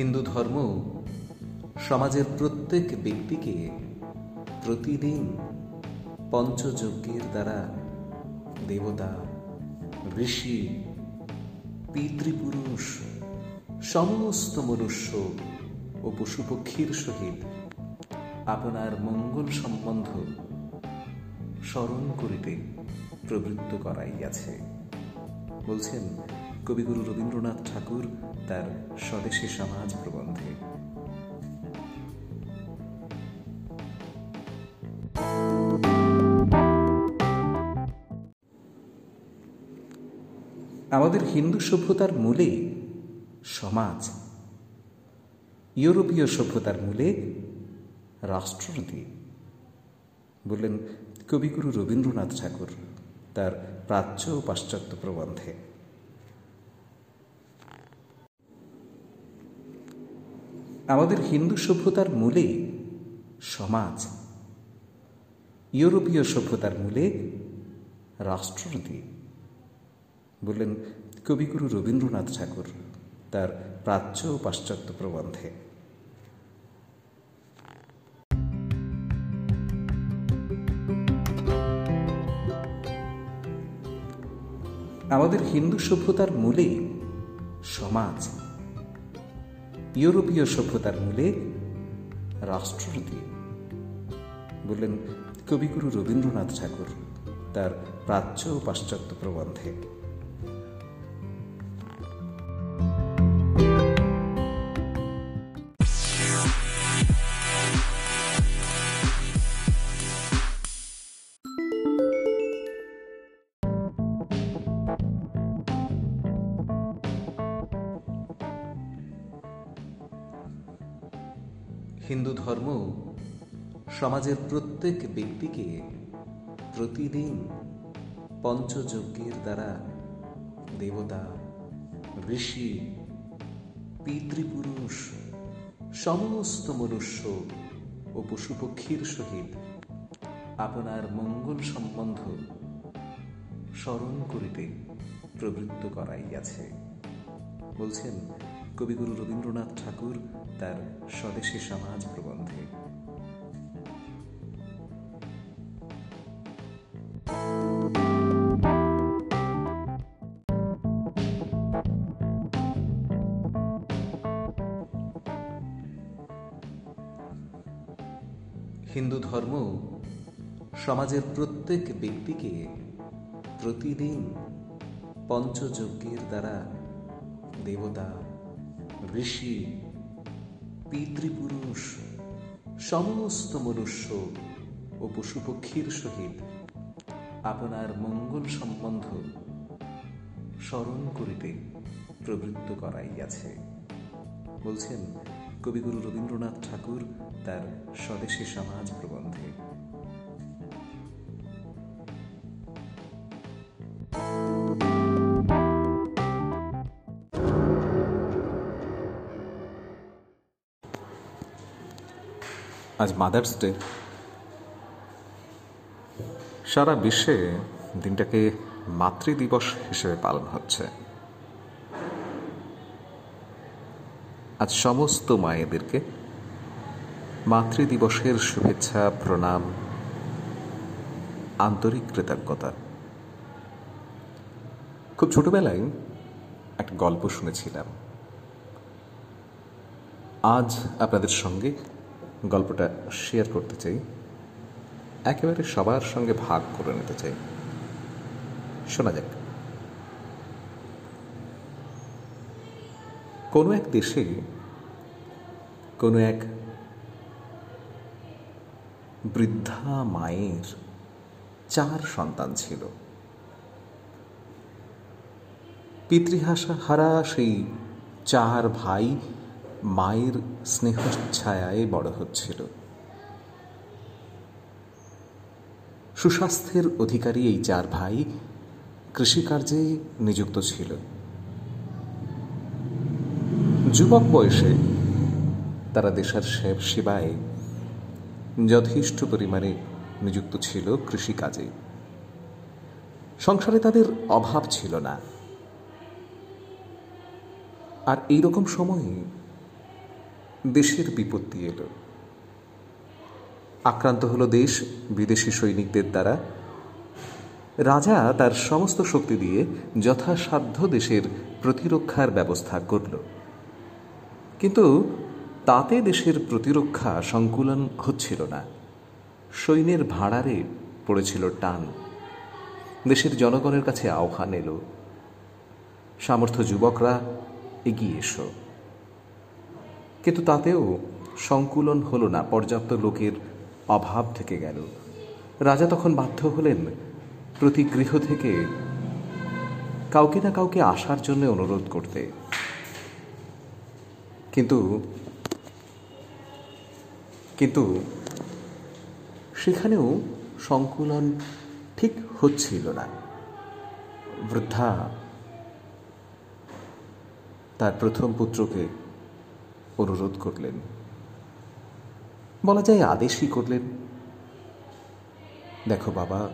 হিন্দু ধর্ম সমাজের প্রত্যেক ব্যক্তিকে প্রতিদিন পঞ্চযজ্ঞের দ্বারা দেবতা, ঋষি, পিতৃপুরুষ, সমস্ত মনুষ্য ও পশুপক্ষীর সহিত আপনার মঙ্গল সম্বন্ধ স্মরণ করিতে প্রবৃত্ত করাইয়াছে। বলছেন কবিগুরু রবীন্দ্রনাথ ঠাকুর তার স্বদেশী সমাজ প্রবন্ধে। আমাদের হিন্দু সভ্যতার মূলে সমাজ। ইউরোপীয় সভ্যতার মূলে রাষ্ট্রনীতি। বললেন কবিগুরু রবীন্দ্রনাথ ঠাকুর তার প্রাচ্য ও পাশ্চাত্য প্রবন্ধে। আমাদের হিন্দু সভ্যতার মূলে সমাজ, ইউরোপীয় সভ্যতার মূলে রাষ্ট্রনীতি। বললেন কবিগুরু রবীন্দ্রনাথ ঠাকুর তার প্রাচ্য ও পাশ্চাত্য প্রবন্ধে। আমাদের হিন্দু সভ্যতার মূলে সমাজ ইউরোপীয় সভ্যতার মূলে রাষ্ট্রপতি বললেন কবিগুরু রবীন্দ্রনাথ ঠাকুর তার প্রাচ্য ও পাশ্চাত্য প্রবন্ধে। ধর্ম সমাজের প্রত্যেক ব্যক্তিকে প্রতিদিন পঞ্চযজ্ঞের দ্বারা দেবতা, ঋষি, পিতৃপুরুষ, সমস্ত মনুষ্য ও পশুপক্ষীর সহিত আপনার মঙ্গল সম্বন্ধ স্মরণ করিতে প্রবৃত্ত করাইয়াছে। বলছেন কবিগুরু রবীন্দ্রনাথ ঠাকুর তার স্বদেশী সমাজ প্রবন্ধে। হিন্দু ধর্ম সমাজের প্রত্যেক ব্যক্তিকে প্রতিদিন পঞ্চযজ্ঞের দ্বারা দেবতা ঋষি, পিতৃপুরুষ, সমস্ত মনুষ্য ও পশুপক্ষীর সহিত আপনার মঙ্গল সম্বন্ধ স্মরণ করিতে প্রবৃত্ত করাইয়াছে। বলছেন, কবিগুরু রবীন্দ্রনাথ ঠাকুর তার স্বদেশী সমাজ প্রবন্ধে। আজ মাদার্স ডে। সারা বিশ্বে দিনটাকে মাতৃদিবস হিসেবে পালন হচ্ছে। আজ সমস্ত মায়েদেরকে মাতৃদিবসের শুভেচ্ছা, প্রণাম, আন্তরিক কৃতজ্ঞতা। খুব ছোটবেলায় একটা গল্প শুনেছিলাম। আজ আপনাদের সঙ্গে গল্পটা শেয়ার করতে চাই। একেবারে সবার সঙ্গে ভাগ করে নিতে চাই। শোনা যাক। কোনো এক দেশে কোনো এক বৃদ্ধা মায়ের চার সন্তান ছিল। পিতৃহাসা হারা সেই চার ভাই মায়ের স্নেহ ছায়ায় বড় হচ্ছিল। সুস্বাস্থ্যের অধিকারী এই চার ভাই কৃষিকার্যে নিযুক্ত ছিল। যুবক বয়সে তারা দেশের সেব সেবায় যথেষ্ট পরিমাণে নিযুক্ত ছিল কৃষিকাজে। সংসারে তাদের অভাব ছিল না। আর এই রকম সময়ে দেশের বিপত্তি এলো। আক্রান্ত হলো দেশ, বিদেশি সৈনিকদের দ্বারা। রাজা তার সমস্ত শক্তি দিয়ে যথাসাধ্য দেশের প্রতিরক্ষার ব্যবস্থা করল। কিন্তু তাতে দেশের প্রতিরক্ষা সংকুলন হচ্ছিল না। সৈন্যের ভাড়ারে পড়েছিল টান। দেশের জনগণের কাছে আহ্বান এলো, সামর্থ্য যুবকরা এগিয়ে এসো। কিন্তু তাতেও সংকুলন হলো না, পর্যাপ্ত লোকের অভাব থেকে গেল। রাজা তখন বাধ্য হলেন প্রতি গৃহ থেকে কাউকে না কাউকে আসার জন্য অনুরোধ করতে। কিন্তু কিন্তু সেখানেও সংকুলন ঠিক হচ্ছিল না। বৃদ্ধা তার প্রথম পুত্রকে অনুরোধ করলেন। বলা যায় আদেশই করলেন। দেখো বাবা,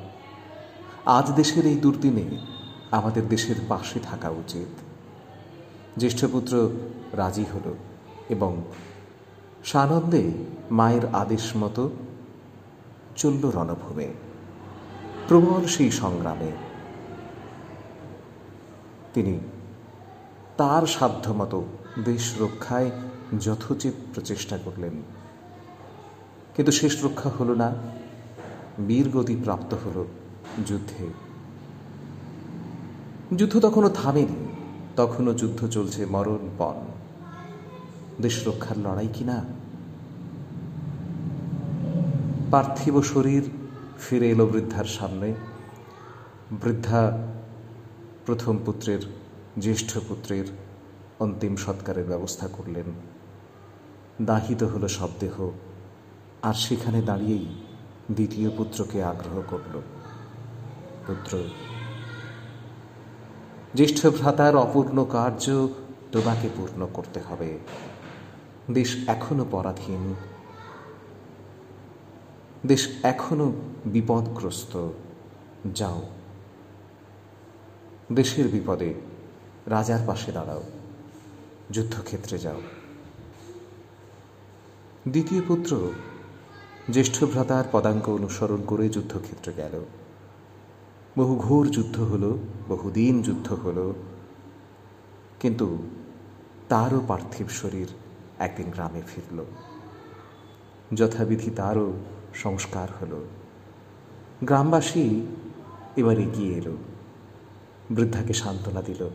আজ দেশের এই দুর্দিনে আমাদের দেশের পাশে থাকা উচিত। জ্যেষ্ঠপুত্র রাজি হল এবং সানন্দে মায়ের আদেশ মতো চলল রণভূমে। প্রবল সেই সংগ্রামে। তিনি তার সাধ্যমতো দেশ রক্ষায় যথোচিত প্রচেষ্টা করলেন। কিন্তু শেষ রক্ষা হলো না বীরগতি প্রাপ্ত হল যুদ্ধে। যুদ্ধ তখনও থামেনি, তখনও যুদ্ধ চলছে মরণপণ দেশ রক্ষার লড়াই কিনা পার্থিব শরীর ফিরে এলো বৃদ্ধার সামনে। বৃদ্ধা প্রথম পুত্রের জ্যেষ্ঠ পুত্রের অন্তিম সৎকারের ব্যবস্থা করলেন। দাহিত হলো শবদেহ আর সেখানে দাঁড়িয়েই দ্বিতীয় পুত্রকে আগ্রহ করল। পুত্র, জ্যেষ্ঠ ভ্রাতার অপূর্ণ কার্য তোমাকে পূর্ণ করতে হবে। দেশ এখনও পরাধীন। দেশ এখনও বিপদগ্রস্ত। যাও। দেশের বিপদে রাজার পাশে দাঁড়াও, যুদ্ধক্ষেত্রে যাও। দ্বিতীয় পুত্র, জ্যেষ্ঠ ভ্রাতার পদাঙ্ক অনুসরণ করে যুদ্ধক্ষেত্রে গেল। বহু ঘোর যুদ্ধ হলো, বহুদিন যুদ্ধ হলো, কিন্তু তারও পার্থিব শরীর একদিন গ্রামে ফিরল। যথাবিধি তারও সংস্কার হলো। গ্রামবাসী এবার এগিয়ে এলো, বৃদ্ধাকে সান্ত্বনা দিল।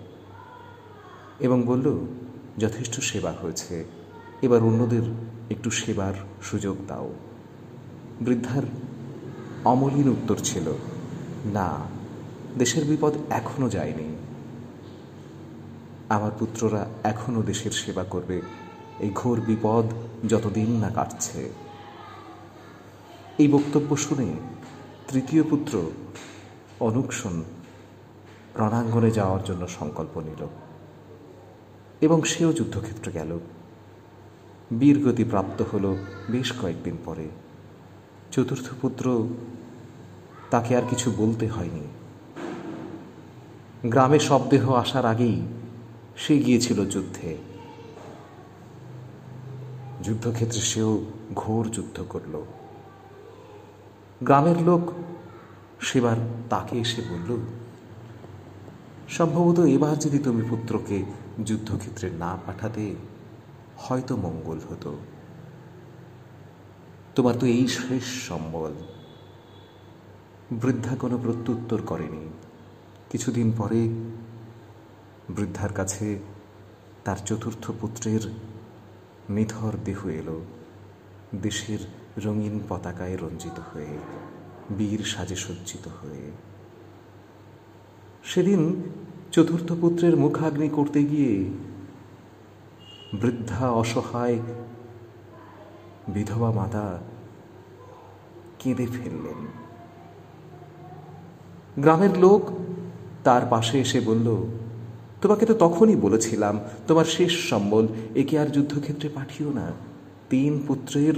এবং বলল, যথেষ্ট সেবা হয়েছে। এবার অন্যদের একটু সেবার সুযোগ দাও। বৃদ্ধার অমলিন উত্তর ছিল, না, দেশের বিপদ এখনও যায়নি। আমার পুত্ররা এখনও দেশের সেবা করবে। এই ঘোর বিপদ যতদিন না কাটছে। এই বক্তব্য শুনে তৃতীয় পুত্র অনুক্ষণ রণাঙ্গনে যাওয়ার জন্য সংকল্প নিল। এবং সেও যুদ্ধক্ষেত্রে গেল। বীরগতি প্রাপ্ত হল বেশ কয়েকদিন পরে। চতুর্থ পুত্র তাকে আর কিছু বলতে হয়নি। গ্রামে শবদেহ আসার আগেই সে গিয়েছিল যুদ্ধে। যুদ্ধক্ষেত্রে সেও ঘোর যুদ্ধ করল। গ্রামের লোক সেবার তাকে এসে বলল, সম্ভবত এবার যদি তুমি পুত্রকে যুদ্ধক্ষেত্রে না পাঠাতে হয়তো মঙ্গল হতো। তোমার তো এই শেষ সম্বল। বৃদ্ধা কোনো প্রত্যুত্তর করেনি। কিছুদিন পরে বৃদ্ধার কাছে তার চতুর্থ পুত্রের নিথর দেহ এলো। দেশের রঙিন পতাকায় রঞ্জিত হয়ে, বীর সাজে সজ্জিত হয়ে। সেদিন চতুর্থ পুত্রের মুখাগ্নি করতে গিয়ে বৃদ্ধা অসহায় বিধবা মাতা কেঁদে ফেললেন। গ্রামের লোক তার পাশে এসে বলল, তোমাকে তো তখনই বলেছিলাম, তোমার শেষ সম্বল একে আর যুদ্ধক্ষেত্রে পাঠিও না। তিন পুত্রের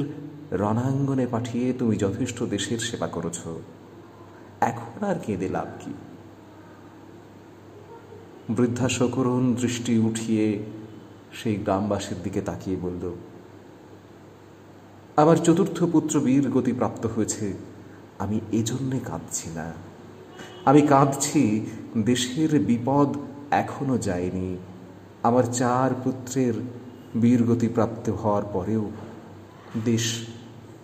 রণাঙ্গনে পাঠিয়ে তুমি যথেষ্ট দেশের সেবা করেছ। এখন আর কেঁদে লাভ কি? বৃদ্ধা সকরুণ দৃষ্টি উঠিয়ে সেই গ্রামবাসীর দিকে তাকিয়ে বলল, আমার চতুর্থ পুত্র বীর গতি প্রাপ্ত হয়েছে। আমি এজন্যে কাঁদছি না। আমি কাঁদছি, দেশের বিপদ এখনও যায়নি। আমার চার পুত্রের বীরগতি প্রাপ্ত হওয়ার পরেও দেশ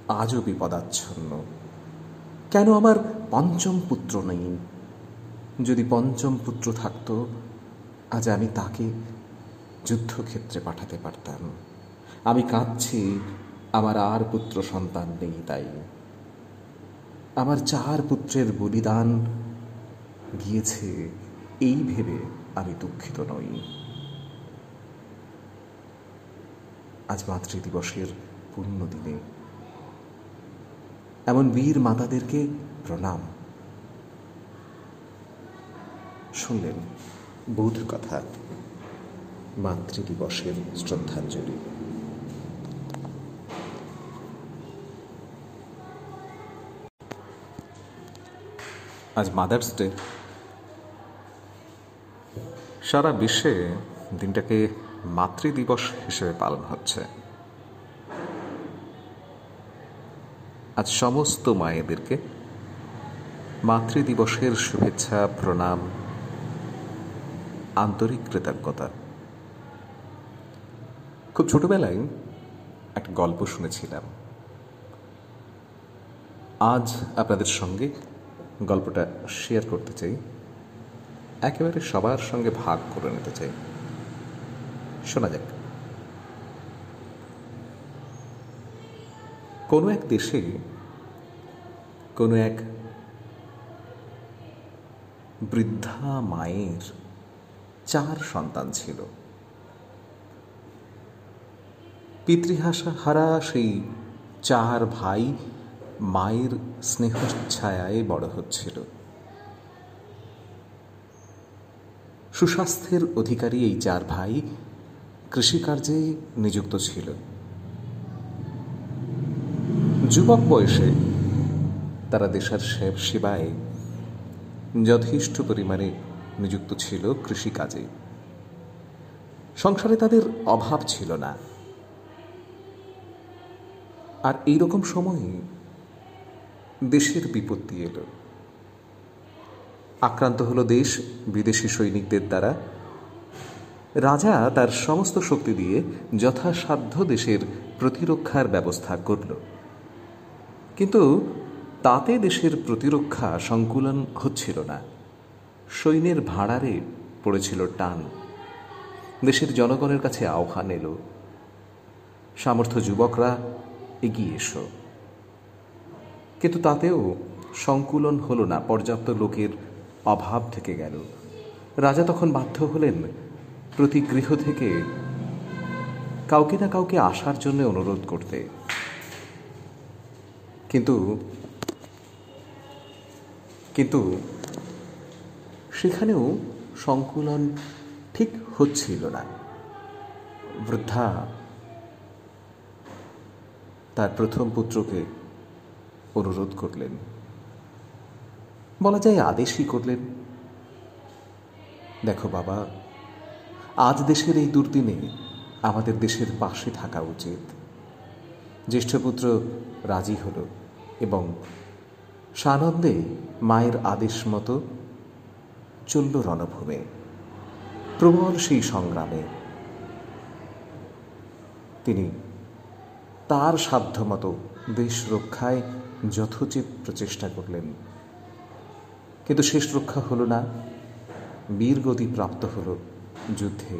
আজও বিপদাচ্ছন্ন। কেন আমার পঞ্চম পুত্র নেই? যদি পঞ্চম পুত্র থাকতো আজ আমি তাকে যুদ্ধক্ষেত্রে পাঠাতে পারতাম। আমি কাঁদছি, আমার আর পুত্র সন্তান নেই তাই। আমার চার পুত্রের বলিদান গিয়েছে, এই ভেবে আমি দুঃখিত নই। আজ মাতৃদিবসের পূর্ণ দিনে এমন বীর মাতাদেরকে প্রণাম। শুনলেন। বৌদ্ধ কথা মাতৃদিবসের শ্রদ্ধাঞ্জলি। আজ মাদার্স ডে। সারা বিশ্বে দিনটাকে মাতৃদিবস হিসেবে পালন হচ্ছে। আজ সমস্ত মায়েদেরকে মাতৃদিবসের শুভেচ্ছা, প্রণাম আন্তরিক কৃতজ্ঞতা। খুব ছোটবেলায় একটা গল্প শুনেছিলাম। আজ আপনাদের সঙ্গে গল্পটা শেয়ার করতে চাই। একেবারে সবার সঙ্গে ভাগ করে নিতে চাই। শোনা যাক। কোনো এক দেশে কোনো এক বৃদ্ধা মায়ের চার সন্তান ছিল। পিতৃহাসা হারা সেই চার ভাই মায়ের স্নেহ ছায়ায় বড় হচ্ছিল। সুস্বাস্থ্যের অধিকারী এই চার ভাই কৃষিকার্যে নিযুক্ত ছিল। যুবক বয়সে তারা দেশের সেব সেবায় যথেষ্ট পরিমাণে নিযুক্ত ছিল কৃষিকাজে। সংসারে তাদের অভাব ছিল না। আর এইরকম সময়ে দেশের বিপত্তি এলো। আক্রান্ত হলো দেশ, বিদেশি সৈনিকদের দ্বারা। রাজা তার সমস্ত শক্তি দিয়ে যথাসাধ্য দেশের প্রতিরক্ষার ব্যবস্থা করল। কিন্তু তাতে দেশের প্রতিরক্ষা সংকুলন হচ্ছিল না। সৈন্যের ভাড়ারে পড়েছিল টান। দেশের জনগণের কাছে আহ্বান এলো, সামর্থ্য যুবকরা এগিয়ে এসো। কিন্তু তাতেও সংকুলন হলো না, পর্যাপ্ত লোকের অভাব থেকে গেল। রাজা তখন বাধ্য হলেন প্রতি গৃহ থেকে কাউকে না কাউকে আসার জন্য অনুরোধ করতে। কিন্তু কিন্তু সেখানেও সংকুলন ঠিক হচ্ছিল না। বৃদ্ধা তার প্রথম পুত্রকে অনুরোধ করলেন। বলা যায় আদেশই করলেন। দেখো বাবা, আজ দেশের এই দুর্দিনে আমাদের দেশের পাশে থাকা উচিত। জ্যেষ্ঠপুত্র রাজি হল এবং সানন্দে মায়ের আদেশ মতো চলল রণভূমে। প্রবল সেই সংগ্রামে। তিনি তার সাধ্যমতো দেশ রক্ষায় যথোচিত প্রচেষ্টা করলেন। কিন্তু শেষ রক্ষা হলো না বীরগতি প্রাপ্ত হল যুদ্ধে।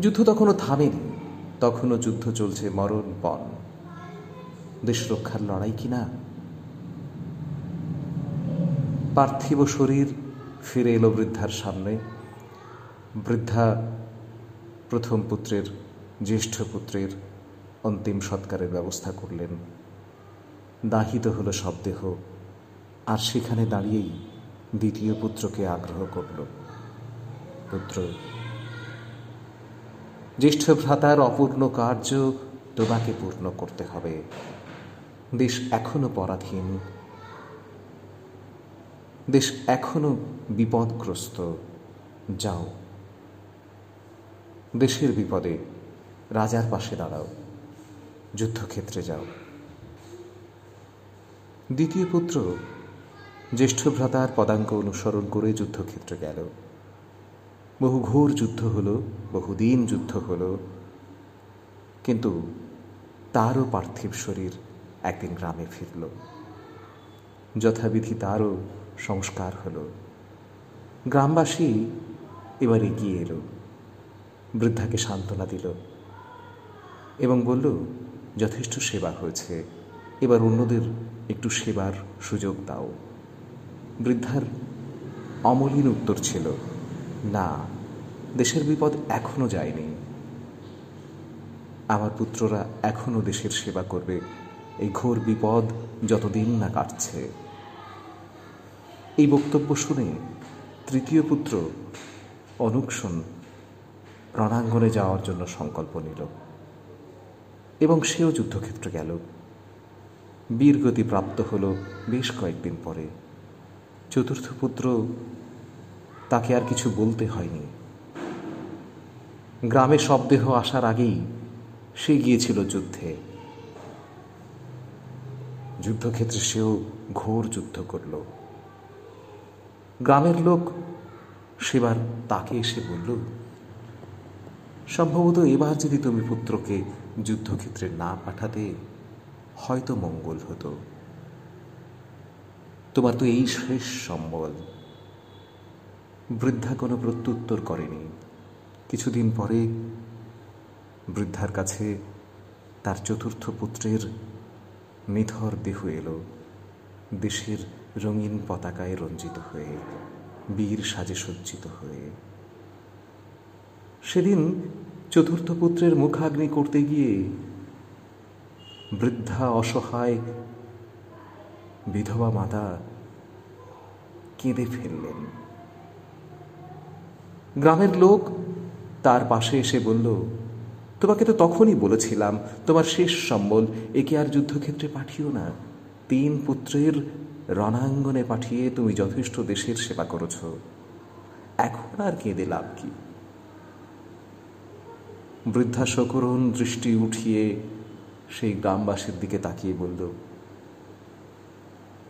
যুদ্ধ তখনও থামেনি, তখনও যুদ্ধ চলছে মরণপণ। দেশ রক্ষার লড়াই কিনা পার্থিব শরীর ফিরে এলো বৃদ্ধার সামনে। বৃদ্ধা প্রথম পুত্রের, জ্যেষ্ঠ পুত্রের অন্তিম সৎকারের ব্যবস্থা করলেন। দাহিত হলো শবদেহ আর সেখানে দাঁড়িয়েই দ্বিতীয় পুত্রকে আগ্রহ করল। পুত্র, জ্যেষ্ঠ ভ্রাতার অপূর্ণ কার্য তোমাকে পূর্ণ করতে হবে। দেশ এখনও পরাধীন দেশ এখনও বিপদগ্রস্ত। যাও। দেশের বিপদে রাজার পাশে দাঁড়াও। যুদ্ধক্ষেত্রে যাও। দ্বিতীয় পুত্র, জ্যেষ্ঠ ভ্রাতার পদাঙ্ক অনুসরণ করে যুদ্ধক্ষেত্রে গেল। বহু ঘোর যুদ্ধ হলো, বহুদিন যুদ্ধ হলো। কিন্তু তারও পার্থিব শরীর একদিন গ্রামে ফিরল। যথাবিধি তারও সংস্কার হলো। গ্রামবাসী এবার এগিয়ে এলো। বৃদ্ধাকে সান্ত্বনা দিল এবং বলল, যথেষ্ট সেবা হয়েছে। এবার অন্যদের একটু সেবার সুযোগ দাও। বৃদ্ধার অমলিন উত্তর ছিল, না, দেশের বিপদ এখনও যায়নি। আমার পুত্ররা এখনও দেশের সেবা করবে। এই ঘোর বিপদ যতদিন না কাটছে। এই বক্তব্য শুনে তৃতীয় পুত্র অনুক্ষণ রণাঙ্গনে যাওয়ার জন্য সংকল্প নিল এবং সেও যুদ্ধক্ষেত্রে গেল। বীরগতি প্রাপ্ত হল বেশ কয়েকদিন পরে। চতুর্থ পুত্র তাকে আর কিছু বলতে হয়নি। গ্রামে শবদেহ আসার আগেই সে গিয়েছিল যুদ্ধে। যুদ্ধক্ষেত্রে সেও ঘোর যুদ্ধ করল। গ্রামের লোক সেবার তাকে এসে বলল, সম্ভবত এবার যদি তুমি পুত্রকে যুদ্ধক্ষেত্রে না পাঠাতে, হয়তো মঙ্গল হতো। তোমার তো এই শেষ সম্বল। বৃদ্ধা কোনো প্রত্যুত্তর করেনি। কিছুদিন পরে বৃদ্ধার কাছে তার চতুর্থ পুত্রের নিথর দেহ এলো। দেশের রঙিন পতাকায় রঞ্জিত হয়ে, বীর সাজে সজ্জিত হয়ে। সেদিন চতুর্থ পুত্রের মুখাগ্নি করতে গিয়ে বৃদ্ধা অসহায় বিধবা মাতা কেঁদে ফেললেন। গ্রামের লোক তার পাশে এসে বলল, তোমাকে তো তখনই বলেছিলাম, তোমার শেষ সম্বল একে আর যুদ্ধক্ষেত্রে পাঠিও না। তিন পুত্রের রণাঙ্গনে পাঠিয়ে তুমি যথেষ্ট দেশের সেবা করেছ। এখন আর কেঁদে লাভ কি? বৃদ্ধা সকরুণ দৃষ্টি উঠিয়ে সেই গ্রামবাসীর দিকে তাকিয়ে বলল,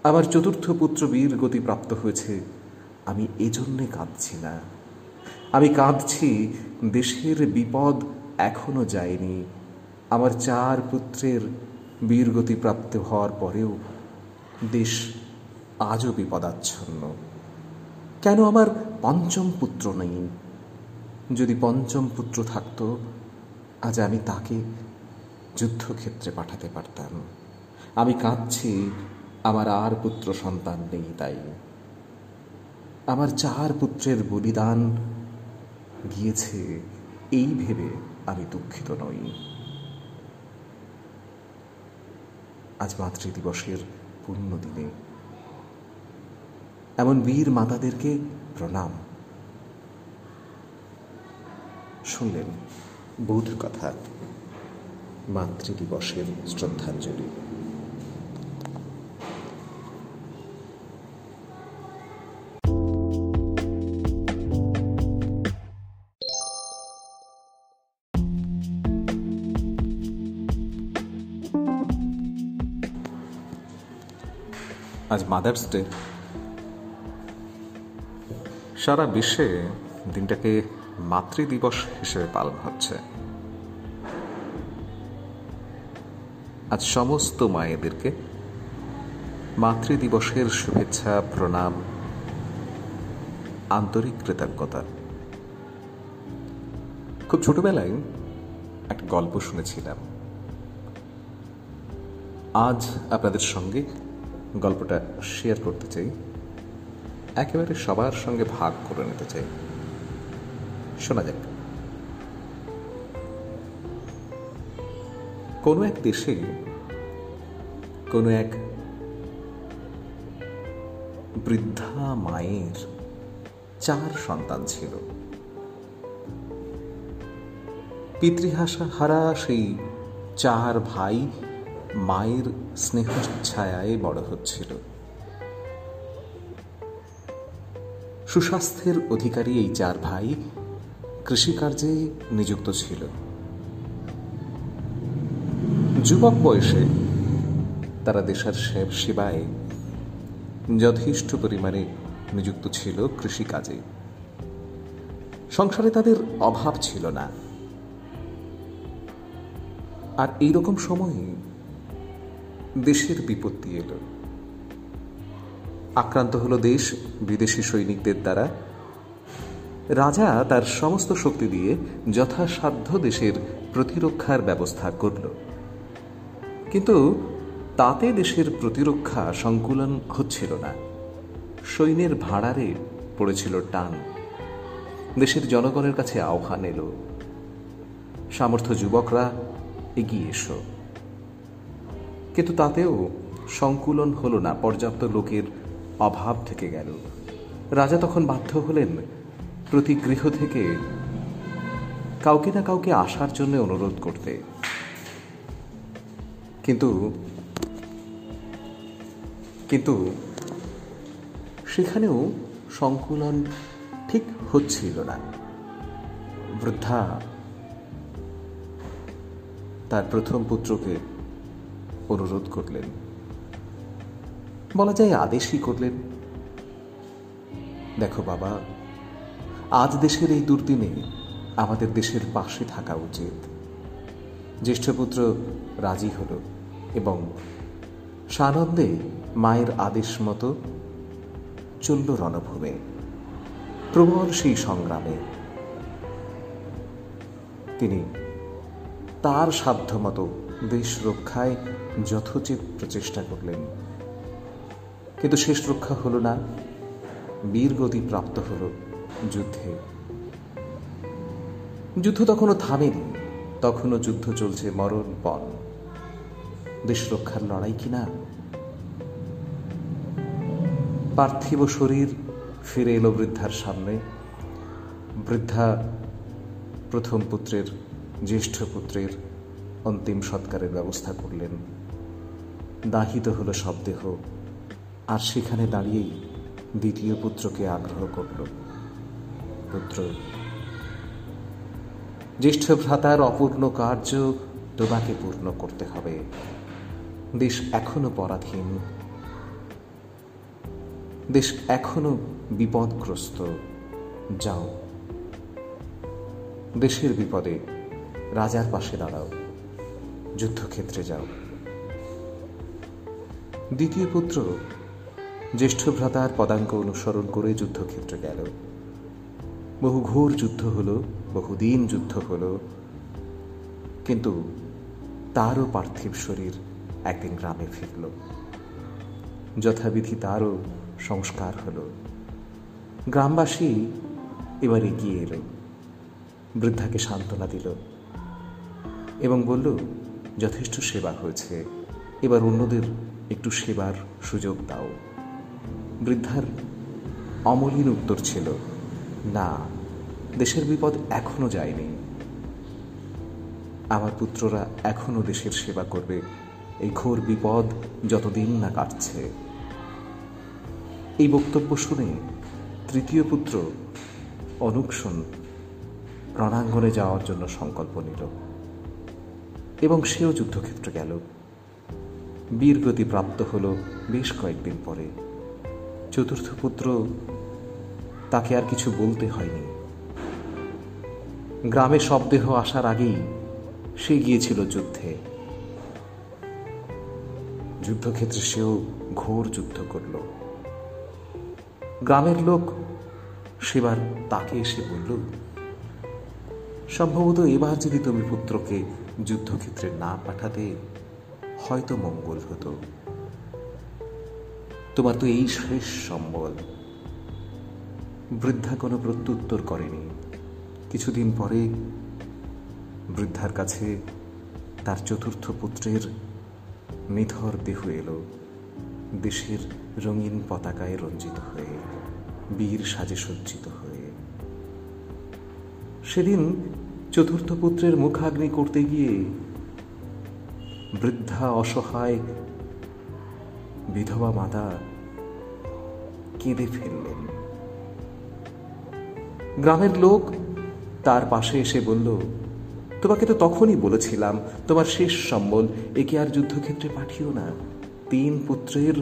আমার চতুর্থ পুত্র বীর গতি প্রাপ্ত হয়েছে। আমি এজন্যে কাঁদছি না। আমি কাঁদছি, দেশের বিপদ এখনও যায়নি। আমার চার পুত্রের বীরগতি প্রাপ্ত হওয়ার পরেও দেশ আজও বিপদাচ্ছন্ন। কেন আমার পঞ্চম পুত্র নেই? যদি পঞ্চম পুত্র থাকত, আজ আমি তাকে যুদ্ধক্ষেত্রে পাঠাতে পারতাম। আমি কাঁদছি, আমার আর পুত্র সন্তান নেই তাই। আমার চার পুত্রের বলিদান গিয়েছে, এই ভেবে আমি দুঃখিত নই। আজ মাতৃদিবসের পূর্ণ দিনে এমন বীর মাতাদেরকে প্রণাম। শুনলেন বৌদ্ধ কথা মাতৃদিবসের শ্রদ্ধাঞ্জলি। আজ মাদার্স ডে। সারা বিশ্বে দিনটাকে মাতৃদিবস হিসেবে পালন হচ্ছে। আজ সমস্ত মায়েদেরকে মাতৃদিবসের শুভেচ্ছা, প্রণাম, আন্তরিক কৃতজ্ঞতা। খুব ছোটবেলায় একটা গল্প শুনেছিলাম। আজ আপনাদের সঙ্গে গল্পটা শেয়ার করতে চাই। একেবারে সবার সঙ্গে ভাগ করে নিতে চাই। শোনা যাক। কোনো এক দেশে কোনো এক বৃদ্ধা মায়ের চার সন্তান ছিল। পিতৃহাসা হারা সেই চার ভাই মায়ের স্নেহ ছায়ায় বড় হচ্ছিল। সুস্বাস্থ্যের অধিকারী এই চার ভাই কৃষিকার্যে নিযুক্ত ছিল। যুবক বয়সে তারা দেশের সেব সেবায় যথেষ্ট পরিমাণে নিযুক্ত ছিল কৃষিকাজে। সংসারে তাদের অভাব ছিল না। আর এইরকম সময়ে দেশের বিপত্তি এলো। আক্রান্ত হলো দেশ, বিদেশি সৈনিকদের দ্বারা। রাজা তার সমস্ত শক্তি দিয়ে যথাসাধ্য দেশের প্রতিরক্ষার ব্যবস্থা করল। কিন্তু তাতে দেশের প্রতিরক্ষা সংকুলন হচ্ছিল না। সৈন্যের ভাড়ারে পড়েছিল টান। দেশের জনগণের কাছে আহ্বান এলো, সামর্থ্য যুবকরা এগিয়ে এসো। কিন্তু তাতেও সংকুলন হলো না, পর্যাপ্ত লোকের অভাব থেকে গেল। রাজা তখন বাধ্য হলেন প্রতি গৃহ থেকে কাউকে না কাউকে আসার জন্য অনুরোধ করতে। কিন্তু কিন্তু সেখানেও সংকুলন ঠিক হচ্ছিল না। বৃদ্ধা তার প্রথম পুত্রকে অনুরোধ করলেন। বলা যায় আদেশই করলেন? দেখো বাবা, আজ দেশের এই দুর্দিনে আমাদের দেশের পাশে থাকা উচিত। জ্যেষ্ঠপুত্র রাজি হল এবং সানন্দে মায়ের আদেশ মতো চলল রণভূমে। প্রবল সেই সংগ্রামে তিনি তার সাধ্যমতো দেশ রক্ষায় যথোচিত প্রচেষ্টা করলেন। কিন্তু শেষ রক্ষা হলো না। বীরগতি প্রাপ্ত হল যুদ্ধে। যুদ্ধ তখনও থামেনি, তখনও যুদ্ধ চলছে মরণ পণ। দেশ রক্ষার লড়াই কিনা পার্থিব শরীর ফিরে এলো বৃদ্ধার সামনে। বৃদ্ধা প্রথম পুত্রের, জ্যেষ্ঠ পুত্রের অন্তিম সৎকারের ব্যবস্থা করলেন। দাহিত হলো শবদেহ আর সেখানে দাঁড়িয়েই দ্বিতীয় পুত্রকে আগ্রহ করল। পুত্র জ্যেষ্ঠ ভ্রাতার অপূর্ণ কার্য তোমাকে পূর্ণ করতে হবে। দেশ এখনও পরাধীন। দেশ এখনও বিপদগ্রস্ত। যাও। দেশের বিপদে রাজার পাশে দাঁড়াও। যুদ্ধক্ষেত্রে যাও। দ্বিতীয় পুত্র জ্যেষ্ঠ ভ্রাতার পদাঙ্ক অনুসরণ করে যুদ্ধক্ষেত্রে গেল। বহু ঘোর যুদ্ধ হলো, বহুদিন যুদ্ধ হলো, কিন্তু তারও পার্থিব শরীর একদিন গ্রামে ফিরল। যথাবিধি তারও সংস্কার হলো। গ্রামবাসী এবার এগিয়ে এলো। বৃদ্ধাকে সান্ত্বনা দিল এবং বলল, যথেষ্ট সেবা হয়েছে। এবার অন্যদের একটু সেবার সুযোগ দাও। বৃদ্ধার অমলিন উত্তর ছিল, না, দেশের বিপদ এখনও যায়নি। আমার পুত্ররা এখনও দেশের সেবা করবে। এই ঘোর বিপদ যতদিন না কাটছে। এই বক্তব্য শুনে তৃতীয় পুত্র অনুক্ষণ রণাঙ্গনে যাওয়ার জন্য সংকল্প নিল এবং সেও যুদ্ধক্ষেত্রে গেল। বীরগতি প্রাপ্ত হল বেশ কয়েকদিন পরে। চতুর্থ পুত্র তাকে আর কিছু বলতে হয়নি। গ্রামে শবদেহ আসার আগেই সে গিয়েছিল যুদ্ধে। যুদ্ধক্ষেত্রে সেও ঘোর যুদ্ধ করল। গ্রামের লোক সেবার তাকে এসে বলল, সম্ভবত এবার যদি তুমি পুত্রকে যুদ্ধক্ষেত্রে না পাঠাতে, হয়তো মঙ্গল হতো। তোমার তো এই শেষ সম্বল। বৃদ্ধা কোনো প্রত্যুত্তর করেনি। কিছুদিন পরে বৃদ্ধার কাছে তার চতুর্থ পুত্রের নিধর দেহ এলো। দেশের রঙিন পতাকায় রঞ্জিত হয়ে, বীর সাজে সজ্জিত হয়ে। সেদিন চতুর্থ পুত্রের মুখাগ্নি করতে গিয়ে বৃদ্ধা অসহায় বিধবা মাতা কেঁদে ফেললেন। গ্রামের লোক তার পাশে এসে বলল, তোমাকে তো তখনই বলেছিলাম, তোমার শেষ সম্বল একে আর যুদ্ধক্ষেত্রে পাঠিও না। তিন পুত্রের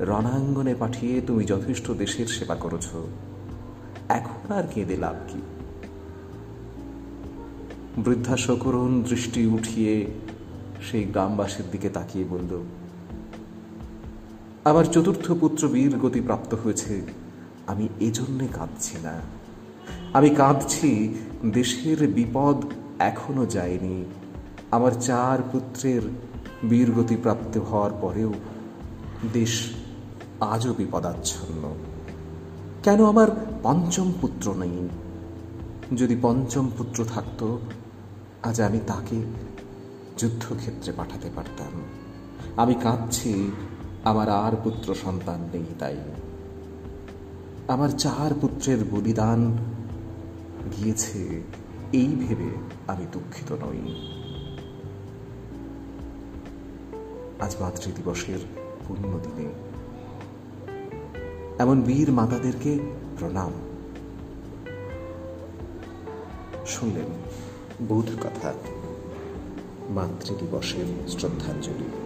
রণাঙ্গনে পাঠিয়ে তুমি যথেষ্ট দেশের সেবা করেছ। এখন আর কেঁদে লাভ কি? বৃদ্ধা দৃষ্টি উঠিয়ে সেই গ্রামবাসীর দিকে তাকিয়ে বলল আমার চতুর্থ পুত্র বীর গতি প্রাপ্ত হয়েছে। আমি এজন্যে কাঁদছি না। আমি কাঁদছি, দেশের বিপদ এখনও যায়নি। আমার চার পুত্রের বীরগতি প্রাপ্ত হওয়ার পরেও দেশ আজও বিপদাচ্ছন্ন। কেন আমার পঞ্চম পুত্র নেই? যদি পঞ্চম পুত্র থাকত, আজ আমি তাকে যুদ্ধক্ষেত্রে পাঠাতে পারতাম। আমি কাঁদছি আমার আর পুত্র সন্তান নেই তাই। আমার চার পুত্রের বলিদান গিয়েছে এই ভেবে আমি দুঃখিত নই। আজ মাতৃদিবসের দিনে এমন বীর মাতাদেরকে প্রণাম। শুনলেন বৌদ্ধ কথা মাতৃদিবসের শ্রদ্ধাঞ্জলি।